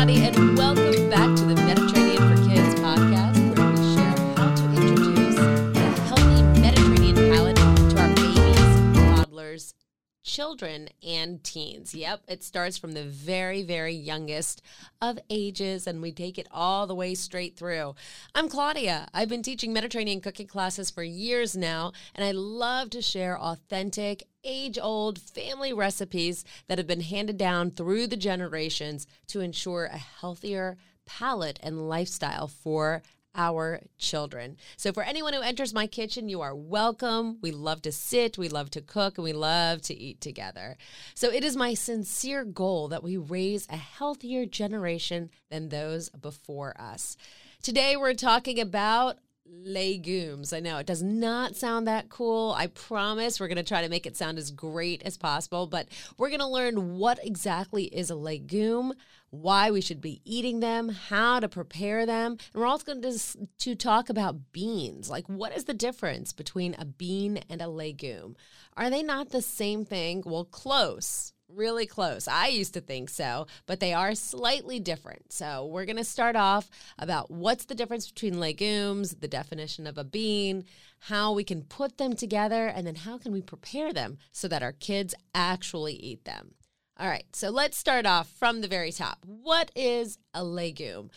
everybody, and welcome children, and teens. Yep, it starts from the very, very youngest of ages, and we take it all the way straight through. I'm Claudia. I've been teaching Mediterranean cooking classes for years now, and I love to share authentic age old family recipes that have been handed down through the generations to ensure a healthier palate and lifestyle for our children. So, for anyone who enters my kitchen, you are welcome. We love to sit, we love to cook, and we love to eat together. So, it is my sincere goal that we raise a healthier generation than those before us. Today, we're talking about legumes. I know it does not sound that cool. I promise we're going to try to make it sound as great as possible, but we're going to learn what exactly is a legume, why we should be eating them, how to prepare them, and we're also going to, to talk about beans. Like, what is the difference between a bean and a legume? Are they not the same thing? Well, close really close. I used to think so, but they are slightly different. So, we're going to start off about what's the difference between legumes, the definition of a bean, how we can put them together, and then how can we prepare them so that our kids actually eat them. All right, so let's start off from the very top. What is a legume?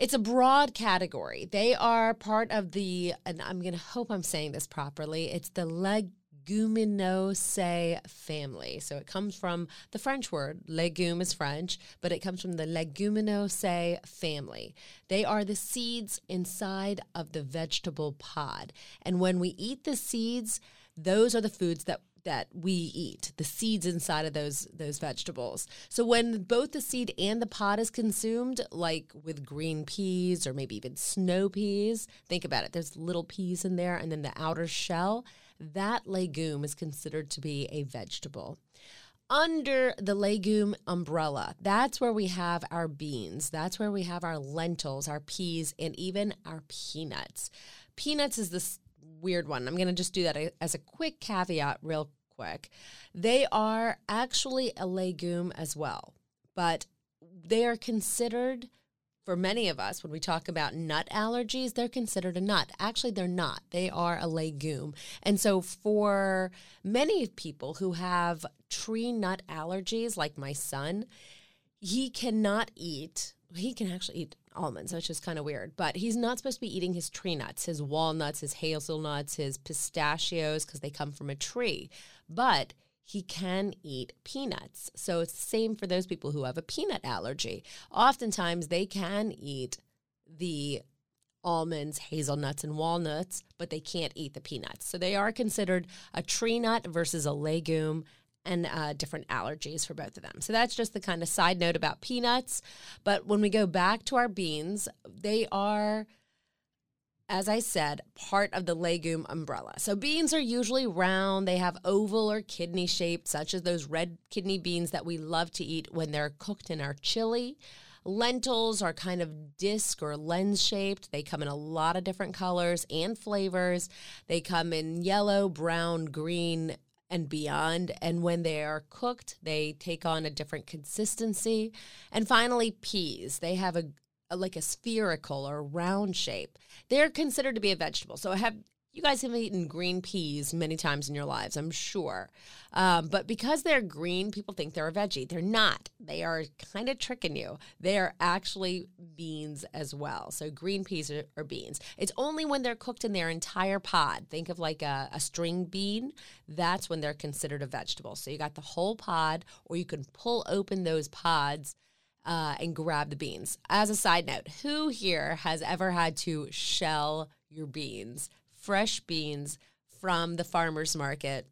It's a broad category. They are part of the, and I'm going to hope I'm saying this properly, it's the leg Leguminosae family. So it comes from the French word, legume is French, but it comes from the Leguminosae family. They are the seeds inside of the vegetable pod. And when we eat the seeds, those are the foods that that we eat, the seeds inside of those those vegetables. So when both the seed and the pod is consumed, like with green peas or maybe even snow peas, think about it. There's little peas in there and then the outer shell that legume is considered to be a vegetable. Under the legume umbrella, that's where we have our beans, that's where we have our lentils, our peas, and even our peanuts. Peanuts is this weird one. I'm going to just do that as a quick caveat, real quick. They are actually a legume as well, but they are considered for many of us, when we talk about nut allergies, they're considered a nut. Actually, they're not. They are a legume. And so, for many people who have tree nut allergies, like my son, he cannot eat, he can actually eat almonds, which is kind of weird, but he's not supposed to be eating his tree nuts, his walnuts, his hazelnuts, his pistachios, because they come from a tree. But he can eat peanuts. So it's the same for those people who have a peanut allergy. Oftentimes they can eat the almonds, hazelnuts, and walnuts, but they can't eat the peanuts. So they are considered a tree nut versus a legume and uh, different allergies for both of them. So that's just the kind of side note about peanuts. But when we go back to our beans, they are as I said, part of the legume umbrella. So beans are usually round, they have oval or kidney shaped, such as those red kidney beans that we love to eat when they're cooked in our chili. Lentils are kind of disc or lens shaped. They come in a lot of different colors and flavors. They come in yellow, brown, green, and beyond. And when they are cooked, they take on a different consistency. And finally, peas. They have a, like a spherical or round shape. They're considered to be a vegetable. So have you guys have eaten green peas many times in your lives, I'm sure. Um, but because they're green, people think they're a veggie. They're not. They are kind of tricking you. They are actually beans as well. So green peas are, are, beans. It's only when they're cooked in their entire pod. Think of like a, a string bean. That's when they're considered a vegetable. So you got the whole pod, or you can pull open those pods uh, and grab the beans. As a side note, who here has ever had to shell your beans, fresh beans from the farmer's market?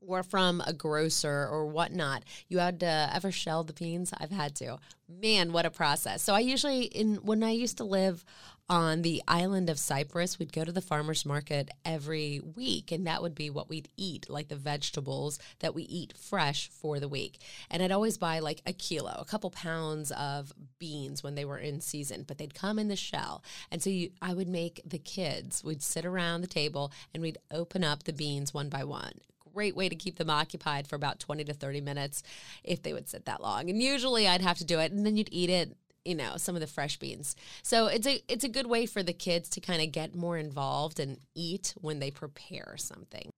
Or from a grocer or whatnot. You had to ever shell the beans? I've had to. Man, what a process. So I usually in when I used to live on the island of Cyprus, we'd go to the farmer's market every week, and that would be what we'd eat, like the vegetables that we eat fresh for the week. And I'd always buy like a kilo, a couple pounds of beans when they were in season, but they'd come in the shell. And so you, I would make the kids, we'd sit around the table and we'd open up the beans one by one great way to keep them occupied for about 20 to 30 minutes if they would sit that long. And usually I'd have to do it and then you'd eat it you know some of the fresh beans so it's a it's a good way for the kids to kind of get more involved and eat when they prepare something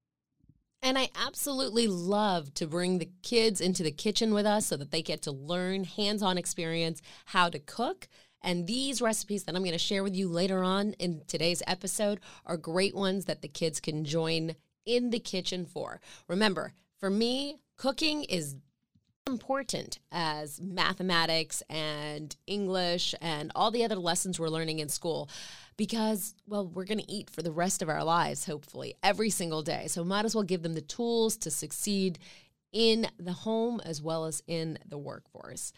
and I absolutely love to bring the kids into the kitchen with us so that they get to learn hands on experience how to cook. And these recipes that I'm going to share with you later on in today's episode are great ones that the kids can join in the kitchen for. Remember, for me, cooking is important as mathematics and English and all the other lessons we're learning in school because, well, we're going to eat for the rest of our lives, hopefully, every single day. So, might as well give them the tools to succeed in the home as well as in the workforce.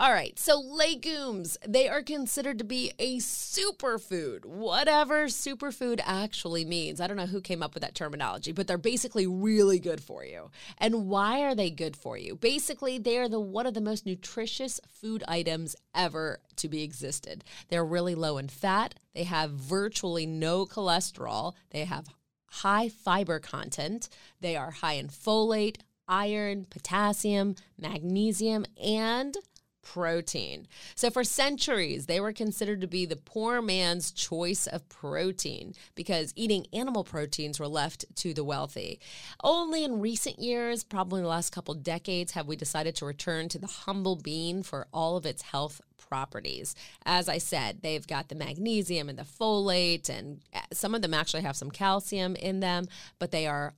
All right, so legumes, they are considered to be a superfood, whatever superfood actually means. I don't know who came up with that terminology, but they're basically really good for you. And why are they good for you? Basically, they are the one of the most nutritious food items ever to be existed. They're really low in fat, they have virtually no cholesterol, they have high fiber content, they are high in folate, iron, potassium, magnesium, and protein. So, for centuries, they were considered to be the poor man's choice of protein because eating animal proteins were left to the wealthy. Only in recent years, probably the last couple decades, have we decided to return to the humble bean for all of its health properties. As I said, they've got the magnesium and the folate, and eh, some of them actually have some calcium in them, but they are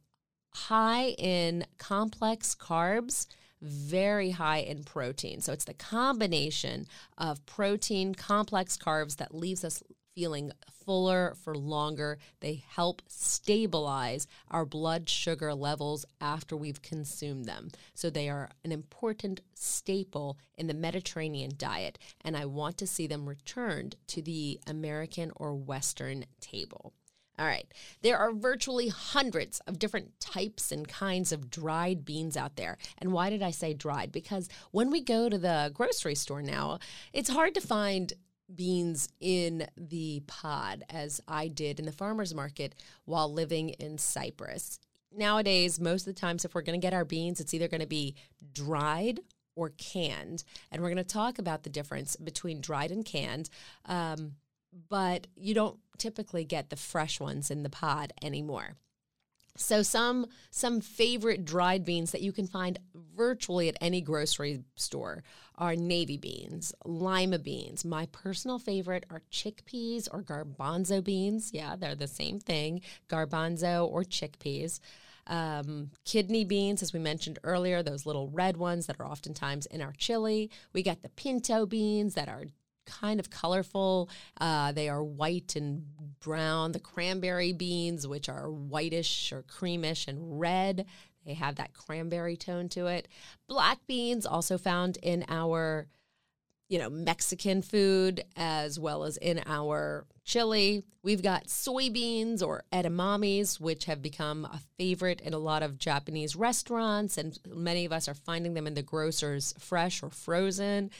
high in complex carbs very high in protein. So it's the combination of protein, complex carbs that leaves us feeling fuller for longer. They help stabilize our blood sugar levels after we've consumed them. So they are an important staple in the Mediterranean diet, and I want to see them returned to the American or Western table. All right. There are virtually hundreds of different types and kinds of dried beans out there. And why did I say dried? Because when we go to the grocery store now, it's hard to find beans in the pod as I did in the farmer's market while living in Cyprus. Nowadays, most of the times, if we're going to get our beans, it's either going to be dried or canned. And we're going to talk about the difference between dried and canned. Um, but you don't typically get the fresh ones in the pod anymore. So some some favorite dried beans that you can find virtually at any grocery store are navy beans, lima beans. My personal favorite are chickpeas or garbanzo beans. Yeah, they're the same thing, garbanzo or chickpeas. Um, kidney beans, as we mentioned earlier, those little red ones that are oftentimes in our chili. We got the pinto beans that are kind of colorful. Uh, they are white and brown. The cranberry beans, which are whitish or creamish and red, they have that cranberry tone to it. Black beans, also found in our you know, Mexican food as well as in our chili. We've got soybeans or edamames, which have become a favorite in a lot of Japanese restaurants, and many of us are finding them in the grocers fresh or frozen.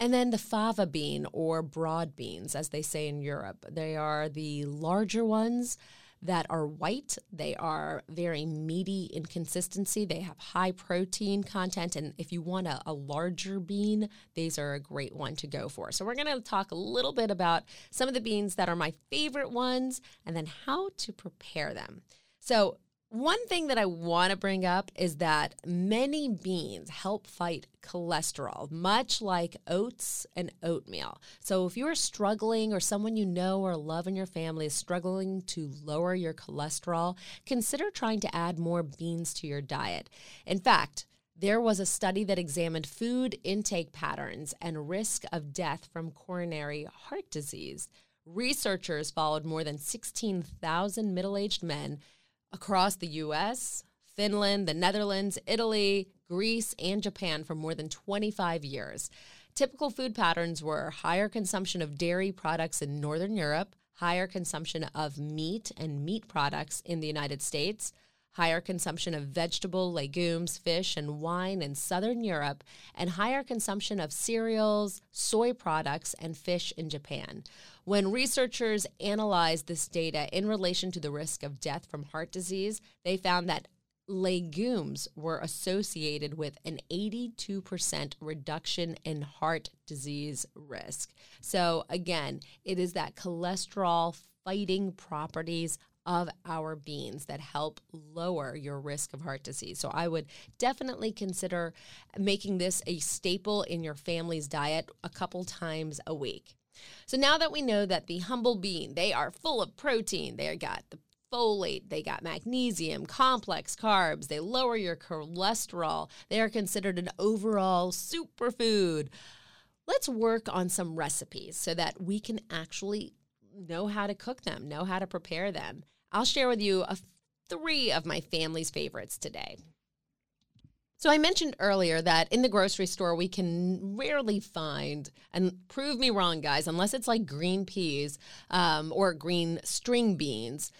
And then the fava bean or broad beans, as they say in Europe. They are the larger ones that are white. They are very meaty in consistency. They have high protein content. And if you want a, a larger bean, these are a great one to go for. So, we're going to talk a little bit about some of the beans that are my favorite ones and then how to prepare them. So, one thing that I want to bring up is that many beans help fight cholesterol, much like oats and oatmeal. So, if you're struggling or someone you know or love in your family is struggling to lower your cholesterol, consider trying to add more beans to your diet. In fact, there was a study that examined food intake patterns and risk of death from coronary heart disease. Researchers followed more than 16,000 middle aged men across the US, Finland, the Netherlands, Italy, Greece, and Japan for more than 25 years. Typical food patterns were higher consumption of dairy products in Northern Europe, higher consumption of meat and meat products in the United States, higher consumption of vegetable, legumes, fish, and wine in Southern Europe, and higher consumption of cereals, soy products, and fish in Japan. When researchers analyzed this data in relation to the risk of death from heart disease, they found that legumes were associated with an 82% reduction in heart disease risk. So, again, it is that cholesterol fighting properties of our beans that help lower your risk of heart disease. So I would definitely consider making this a staple in your family's diet a couple times a week. So now that we know that the humble bean, they are full of protein, they got the folate, they got magnesium, complex carbs, they lower your cholesterol, they are considered an overall superfood. Let's work on some recipes so that we can actually know how to cook them, know how to prepare them. I'll share with you a, three of my family's favorites today. So I mentioned earlier that in the grocery store we can rarely find, and prove me wrong, guys, unless it's like green peas um, or green string beans,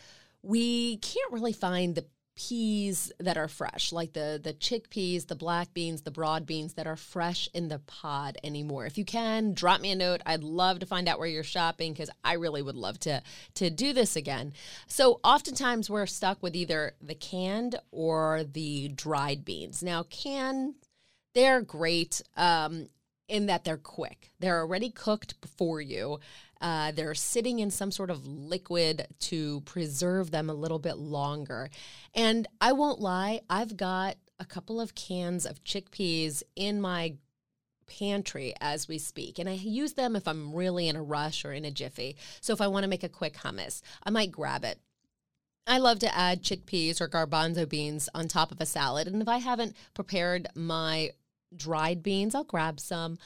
we can't really find the peas that are fresh, like the the chickpeas, the black beans, the broad beans that are fresh in the pod anymore. If you can, drop me a note. I'd love to find out where you're shopping because I really would love to to do this again. So oftentimes we're stuck with either the canned or the dried beans. Now, canned, they're great. Um, in that they're quick. They're already cooked for you. Uh, they're sitting in some sort of liquid to preserve them a little bit longer. And I won't lie, I've got a couple of cans of chickpeas in my pantry as we speak. And I use them if I'm really in a rush or in a jiffy. So if I want to make a quick hummus, I might grab it. I love to add chickpeas or garbanzo beans on top of a salad. And if I haven't prepared my dried beans, I'll grab some,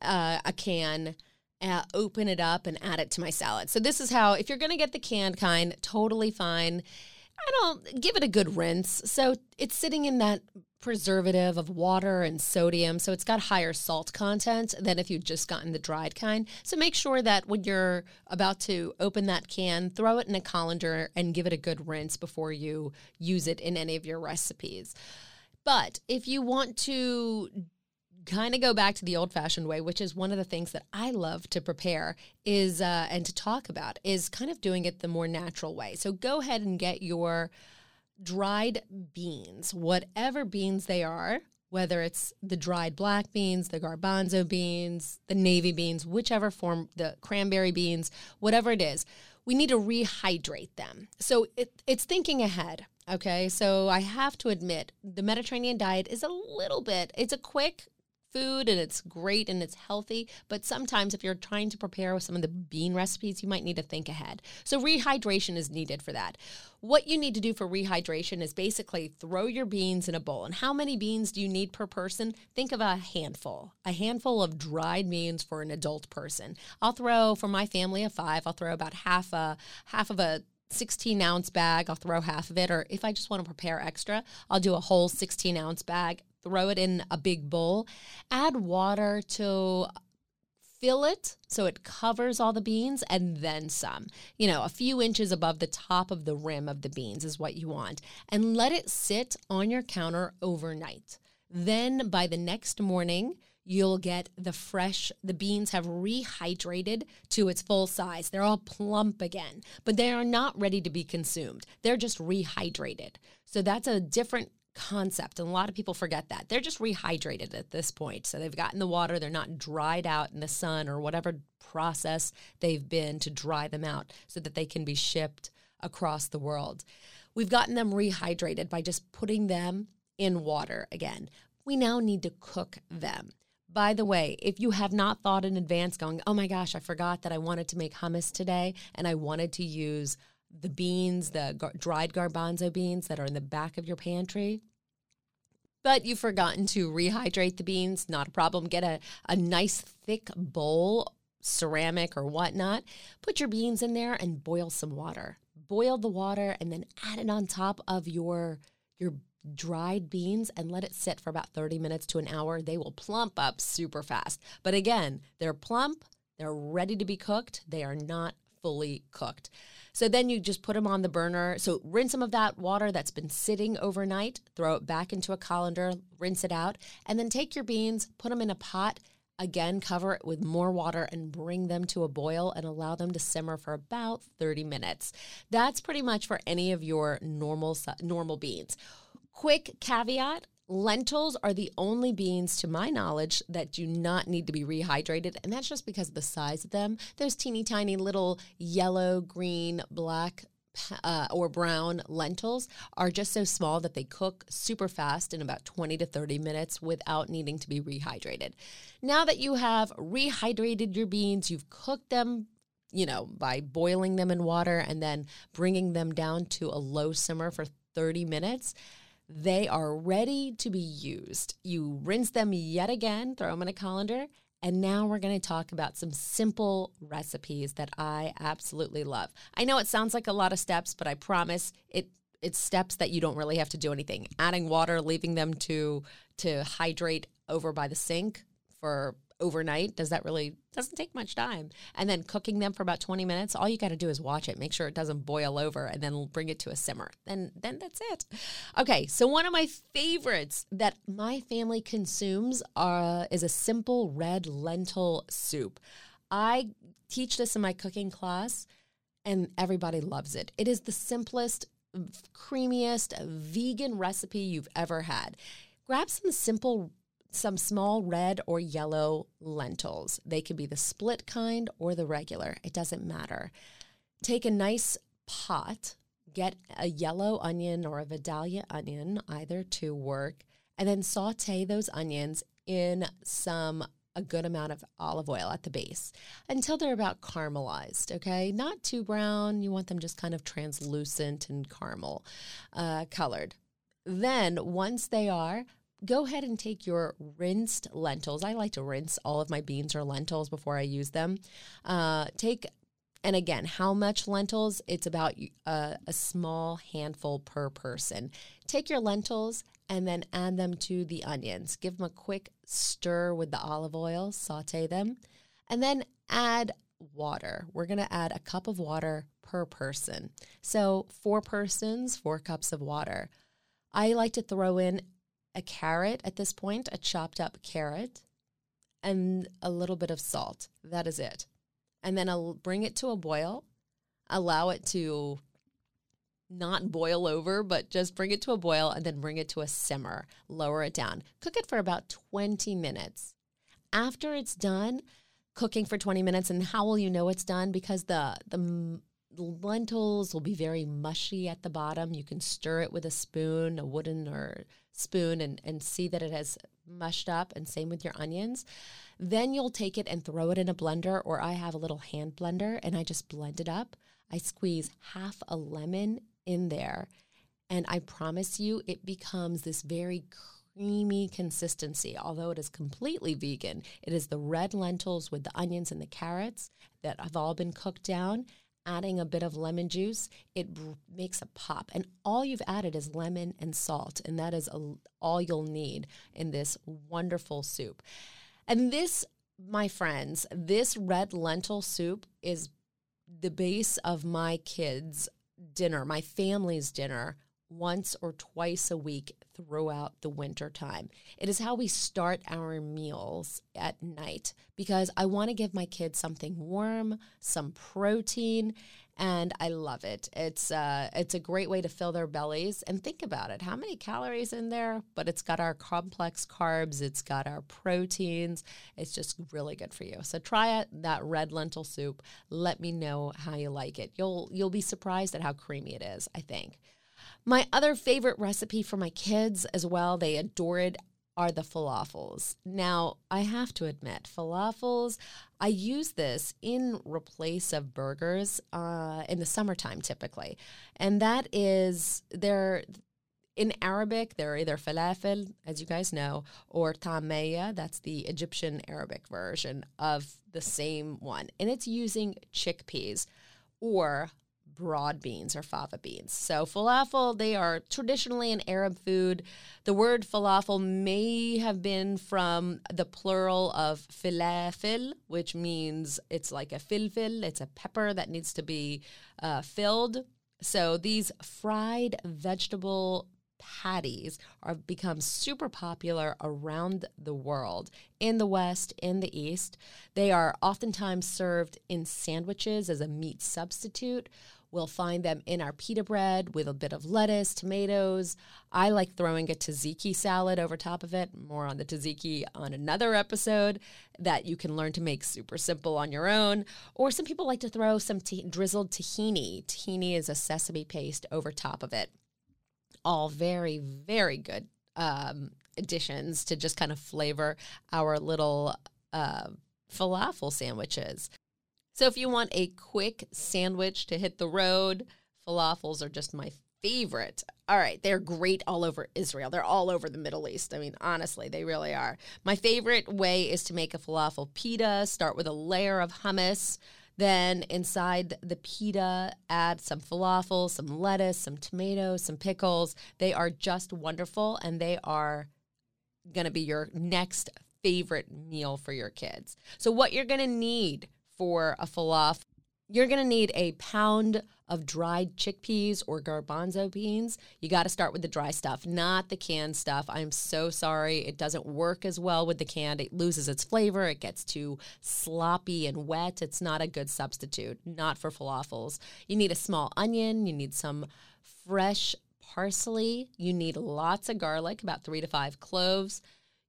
uh, a can uh, open it up and add it to my salad. So this is how if you're going to get the canned kind, totally fine. I don't give it a good rinse. So it's sitting in that preservative of water and sodium, so it's got higher salt content than if you'd just gotten the dried kind. So make sure that when you're about to open that can, throw it in a colander and give it a good rinse before you use it in any of your recipes. But if you want to kind of go back to the old fashioned way, which is one of the things that I love to prepare is uh, and to talk about is kind of doing it the more natural way. So go ahead and get your dried beans, whatever beans they are, whether it's the dried black beans, the garbanzo beans, the navy beans, whichever form, the cranberry beans, whatever it is, we need to rehydrate them. So it, it's thinking ahead. Okay, so I have to admit the Mediterranean diet is a little bit, it's a quick food and it's great and it's healthy. But sometimes, if you're trying to prepare some of the bean recipes, you might need to think ahead. So, rehydration is needed for that. What you need to do for rehydration is basically throw your beans in a bowl. And how many beans do you need per person? Think of a handful, a handful of dried beans for an adult person. I'll throw for my family of five. I'll throw about half a half of a 16 ounce bag, I'll throw half of it. Or if I just want to prepare extra, I'll do a whole 16 ounce bag throw it in a big bowl, add water to fill it so it covers all the beans and then some. You know, a few inches above the top of the rim of the beans is what you want. And let it sit on your counter overnight. Then by the next morning, you'll get the fresh, the beans have rehydrated to its full size. They're all plump again, but they are not ready to be consumed. They're just rehydrated. So that's a different concept. And a lot of people forget that. They're just rehydrated at this point. So they've gotten the water, they're not dried out in the sun or whatever process they've been to dry them out so that they can be shipped across the world. We've gotten them rehydrated by just putting them in water again. We now need to cook them. By the way, if you have not thought in advance, going, oh my gosh, I forgot that I wanted to make hummus today and I wanted to use the beans, the gar- dried garbanzo beans that are in the back of your pantry, but you've forgotten to rehydrate the beans, not a problem. Get a, a nice thick bowl, ceramic or whatnot. Put your beans in there and boil some water. Boil the water and then add it on top of your your dried beans and let it sit for about 30 minutes to an hour. They will plump up super fast. But again, they're plump, they're ready to be cooked, they are not fully cooked. So then you just put them on the burner. So rinse some of that water that's been sitting overnight, throw it back into a colander, rinse it out, and then take your beans, put them in a pot. Again, cover it with more water and bring them to a boil and allow them to simmer for about 30 minutes. That's pretty much for any of your normal normal beans Quick caveat lentils are the only beans, to my knowledge, that do not need to be rehydrated. And that's just because of the size of them. Those teeny tiny little yellow, green, black uh, or brown lentils are just so small that they cook super fast in about 20 to 30 minutes without needing to be rehydrated. Now that you have rehydrated your beans, you've cooked them you know, by boiling them in water and then bringing them down to a low simmer for 30 minutes, they are ready to be used. You rinse them yet again, throw them in a colander, and now we're going to talk about some simple recipes that I absolutely love. I know it sounds like a lot of steps, but I promise it it's steps that you don't really have to do anything. Adding water, leaving them to to hydrate over by the sink for overnight? Does that really doesn't take much time. And then cooking them for about 20 minutes all you got to do is watch it make sure it doesn't boil over and then bring it to a simmer. Then then that's it. Okay so one of my favorites that my family consumes uh, is a simple red lentil soup. I teach this in my cooking class and everybody loves it. It is the simplest creamiest vegan recipe you've ever had. Grab some simple some small red or yellow lentils. They could be the split kind or the regular, it doesn't matter. Take a nice pot, get a yellow onion or a Vidalia onion, either to work, and then saute those onions in some a good amount of olive oil at the base until they're about caramelized, okay? Not too brown. You want them just kind of translucent and caramel uh, colored. Then, once they are, go ahead and take your rinsed lentils. I like to rinse all of my beans or lentils before I use them. Uh, take and again, how much lentils? It's about a, uh, a, small handful per person. Take your lentils and then add them to the onions. Give them a quick stir with the olive oil, saute them, and then add water. We're going to add a cup of water per person. So, four persons, four cups of water. I like to throw in a carrot at this point, a chopped up carrot, and a little bit of salt. That is it. And then I'll bring it to a boil, allow it to not boil over, but just bring it to a boil and then bring it to a simmer. Lower it down. Cook it for about 20 minutes. After it's done, cooking for 20 minutes, and how will you know it's done? Because the, the lentils will be very mushy at the bottom. You can stir it with a spoon, a wooden or spoon, and, and see that it has mushed up, and same with your onions. Then you'll take it and throw it in a blender, or I have a little hand blender and I just blend it up. I squeeze half a lemon in there, and I promise you it becomes this very creamy consistency. Although it is completely vegan, it is the red lentils with the onions and the carrots that have all been cooked down adding a bit of lemon juice, it makes a pop. And all you've added is lemon and salt, and that is a, all you'll need in this wonderful soup. And this, my friends, this red lentil soup is the base of my kids' dinner, my family's dinner once or twice a week throughout the winter time. It is how we start our meals at night because I want to give my kids something warm, some protein, and I love it. It's uh, it's a great way to fill their bellies. And think about it: how many calories in there? But it's got our complex carbs, it's got our proteins. It's just really good for you. So try it, that red lentil soup. Let me know how you like it. You'll you'll be surprised at how creamy it is. I think. My other favorite recipe for my kids as well, they adore it, are the falafels. Now, I have to admit, falafels, I use this in replace of burgers uh, in the summertime typically. And that is, they're, in Arabic, they're either falafel, as you guys know, or tameya. That's the Egyptian Arabic version of the same one. And it's using chickpeas or broad beans or fava beans. So falafel, they are traditionally an Arab food. The word falafel may have been from the plural of falafel, which means it's like a filfil, it's a pepper that needs to be uh, filled. So these fried vegetable patties have become super popular around the world in the West, in the East. They are oftentimes served in sandwiches as a meat substitute We'll find them in our pita bread with a bit of lettuce, tomatoes. I like throwing a tzatziki salad over top of it. More on the tzatziki on another episode that you can learn to make super simple on your own. Or some people like to throw some t- drizzled tahini. Tahini is a sesame paste over top of it. All very, very good um, additions to just kind of flavor our little uh, falafel sandwiches. So if you want a quick sandwich to hit the road, falafels are just my favorite. All right, they're great all over Israel. They're all over the Middle East. I mean, honestly, they really are. My favorite way is to make a falafel pita. Start with a layer of hummus. Then inside the pita, add some falafel, some lettuce, some tomatoes, some pickles. They are just wonderful and they are going to be your next favorite meal for your kids. So, what you're going to need for a falafel, you're going to need a pound of dried chickpeas or garbanzo beans. You got to start with the dry stuff, not the canned stuff. I'm so sorry. It doesn't work as well with the canned. It loses its flavor. It gets too sloppy and wet. It's not a good substitute, not for falafels. You need a small onion. You need some fresh parsley. You need lots of garlic, about three to five cloves.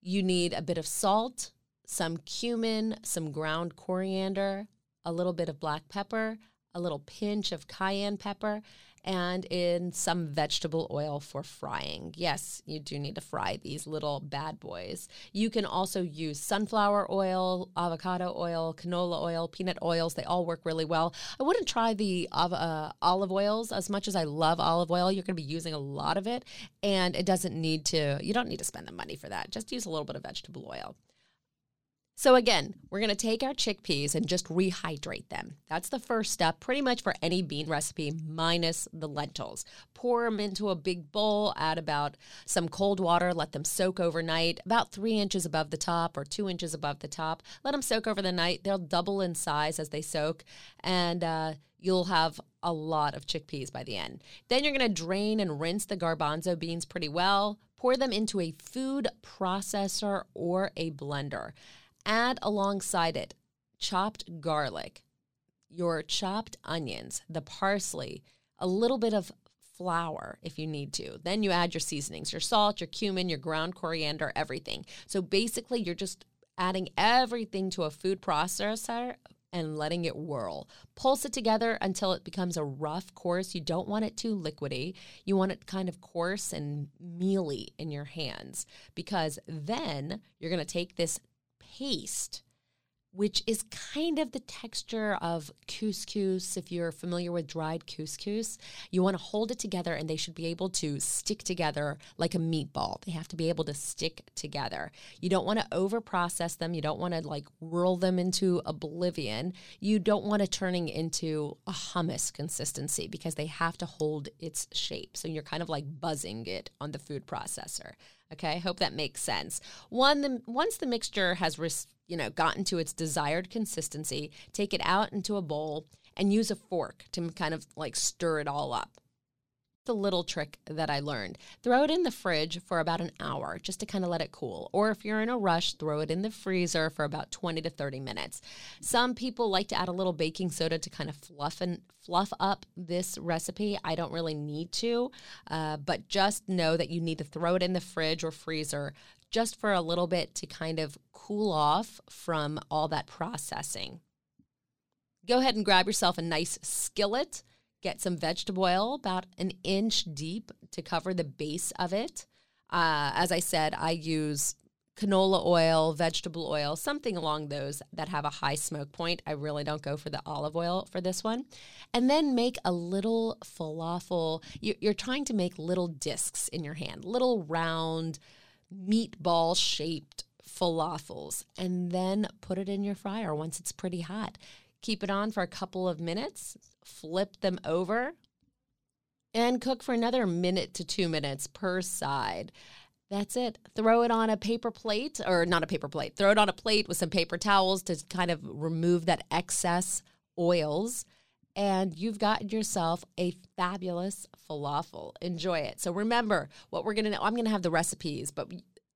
You need a bit of salt, some cumin, some ground coriander, a little bit of black pepper, a little pinch of cayenne pepper, and in some vegetable oil for frying. Yes, you do need to fry these little bad boys. You can also use sunflower oil, avocado oil, canola oil, peanut oils. They all work really well. I wouldn't try the uh, olive oils as much as I love olive oil. You're going to be using a lot of it, and it doesn't need to, you don't need to spend the money for that. Just use a little bit of vegetable oil. So, again, we're going to take our chickpeas and just rehydrate them. That's the first step, pretty much for any bean recipe, minus the lentils. Pour them into a big bowl, add about some cold water, let them soak overnight, about three inches above the top or two inches above the top. Let them soak over the night. They'll double in size as they soak, and uh, you'll have a lot of chickpeas by the end. Then you're going to drain and rinse the garbanzo beans pretty well. Pour them into a food processor or a blender. Add alongside it chopped garlic, your chopped onions, the parsley, a little bit of flour if you need to. Then you add your seasonings, your salt, your cumin, your ground coriander, everything. So basically, you're just adding everything to a food processor and letting it whirl. Pulse it together until it becomes a rough coarse. You don't want it too liquidy. You want it kind of coarse and mealy in your hands because then you're going to take this paste, which is kind of the texture of couscous. If you're familiar with dried couscous, you want to hold it together and they should be able to stick together like a meatball. They have to be able to stick together. You don't want to over process them. You don't want to like whirl them into oblivion. You don't want it turning into a hummus consistency because they have to hold its shape. So you're kind of like buzzing it on the food processor. Okay, hope that makes sense. One, the, once the mixture has res, you know gotten to its desired consistency, take it out into a bowl and use a fork to kind of like stir it all up the little trick that I learned. Throw it in the fridge for about an hour just to kind of let it cool. Or if you're in a rush, throw it in the freezer for about 20 to 30 minutes. Some people like to add a little baking soda to kind of fluff and fluff up this recipe. I don't really need to, uh, but just know that you need to throw it in the fridge or freezer just for a little bit to kind of cool off from all that processing. Go ahead and grab yourself a nice skillet Get some vegetable oil about an inch deep to cover the base of it. Uh, as I said, I use canola oil, vegetable oil, something along those that have a high smoke point. I really don't go for the olive oil for this one. And then make a little falafel. You're trying to make little discs in your hand, little round meatball shaped falafels, and then put it in your fryer once it's pretty hot. Keep it on for a couple of minutes, flip them over, and cook for another minute to two minutes per side. That's it. Throw it on a paper plate, or not a paper plate, throw it on a plate with some paper towels to kind of remove that excess oils. And you've gotten yourself a fabulous falafel. Enjoy it. So remember what we're gonna. I'm gonna have the recipes, but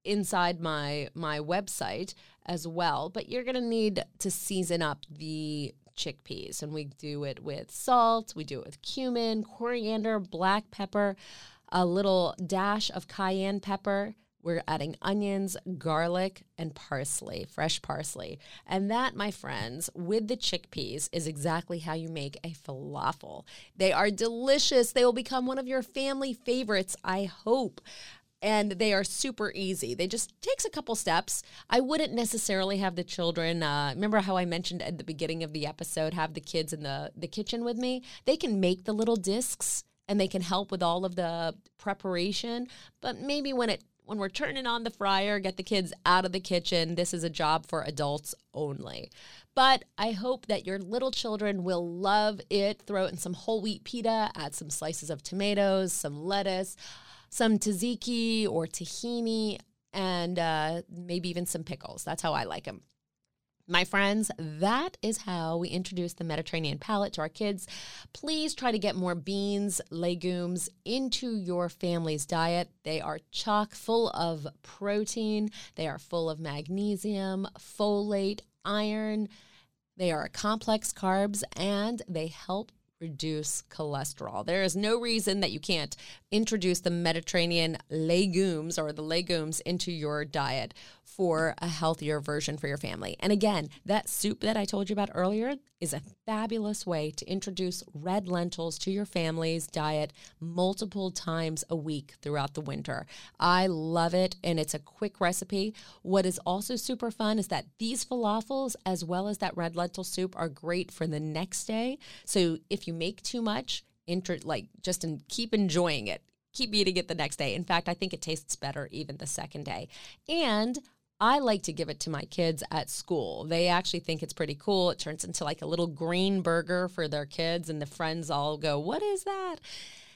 inside my my website as well. But you're gonna need to season up the chickpeas. And we do it with salt, we do it with cumin, coriander, black pepper, a little dash of cayenne pepper. We're adding onions, garlic, and parsley, fresh parsley. And that, my friends, with the chickpeas is exactly how you make a falafel. They are delicious. They will become one of your family favorites, I hope and they are super easy. They just takes a couple steps. I wouldn't necessarily have the children. Uh, remember how I mentioned at the beginning of the episode, have the kids in the the kitchen with me. They can make the little discs and they can help with all of the preparation. But maybe when it when we're turning on the fryer, get the kids out of the kitchen. This is a job for adults only. But I hope that your little children will love it. Throw it in some whole wheat pita, add some slices of tomatoes, some lettuce some tzatziki or tahini, and uh, maybe even some pickles. That's how I like them. My friends, that is how we introduce the Mediterranean palate to our kids. Please try to get more beans, legumes into your family's diet. They are chock full of protein, they are full of magnesium, folate, iron. They are complex carbs and they help reduce cholesterol. There is no reason that you can't introduce the Mediterranean legumes or the legumes into your diet for a healthier version for your family. And again, that soup that I told you about earlier is a fabulous way to introduce red lentils to your family's diet multiple times a week throughout the winter. I love it and it's a quick recipe. What is also super fun is that these falafels, as well as that red lentil soup, are great for the next day. So if you make too much, Inter- like just in, keep enjoying it keep eating it the next day. In fact, I think it tastes better even the second day. And I like to give it to my kids at school. They actually think it's pretty cool. It turns into like a little green burger for their kids, and the friends all go, What is that?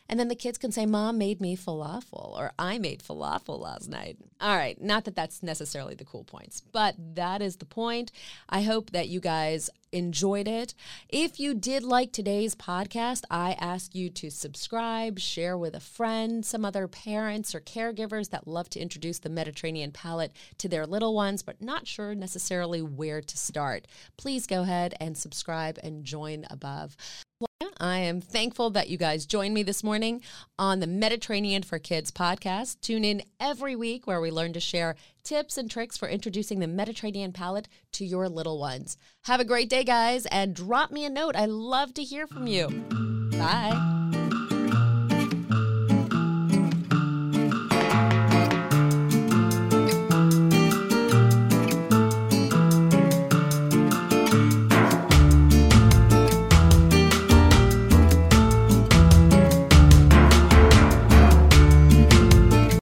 And then the kids can say, Mom made me falafel, or I made falafel last night. All right, not that that's necessarily the cool points, but that is the point. I hope that you guys enjoyed it. If you did like today's podcast, I ask you to subscribe, share with a friend, some other parents or caregivers that love to introduce the Mediterranean palate to their little ones, but not sure necessarily where to start. Please go ahead and subscribe and join above. I am thankful that you guys joined me this morning on the Mediterranean for Kids podcast. Tune in every week where we learn to share tips and tricks for introducing the Mediterranean palate to your little ones. Have a great day, guys, and drop me a note. I love to hear from you. Bye.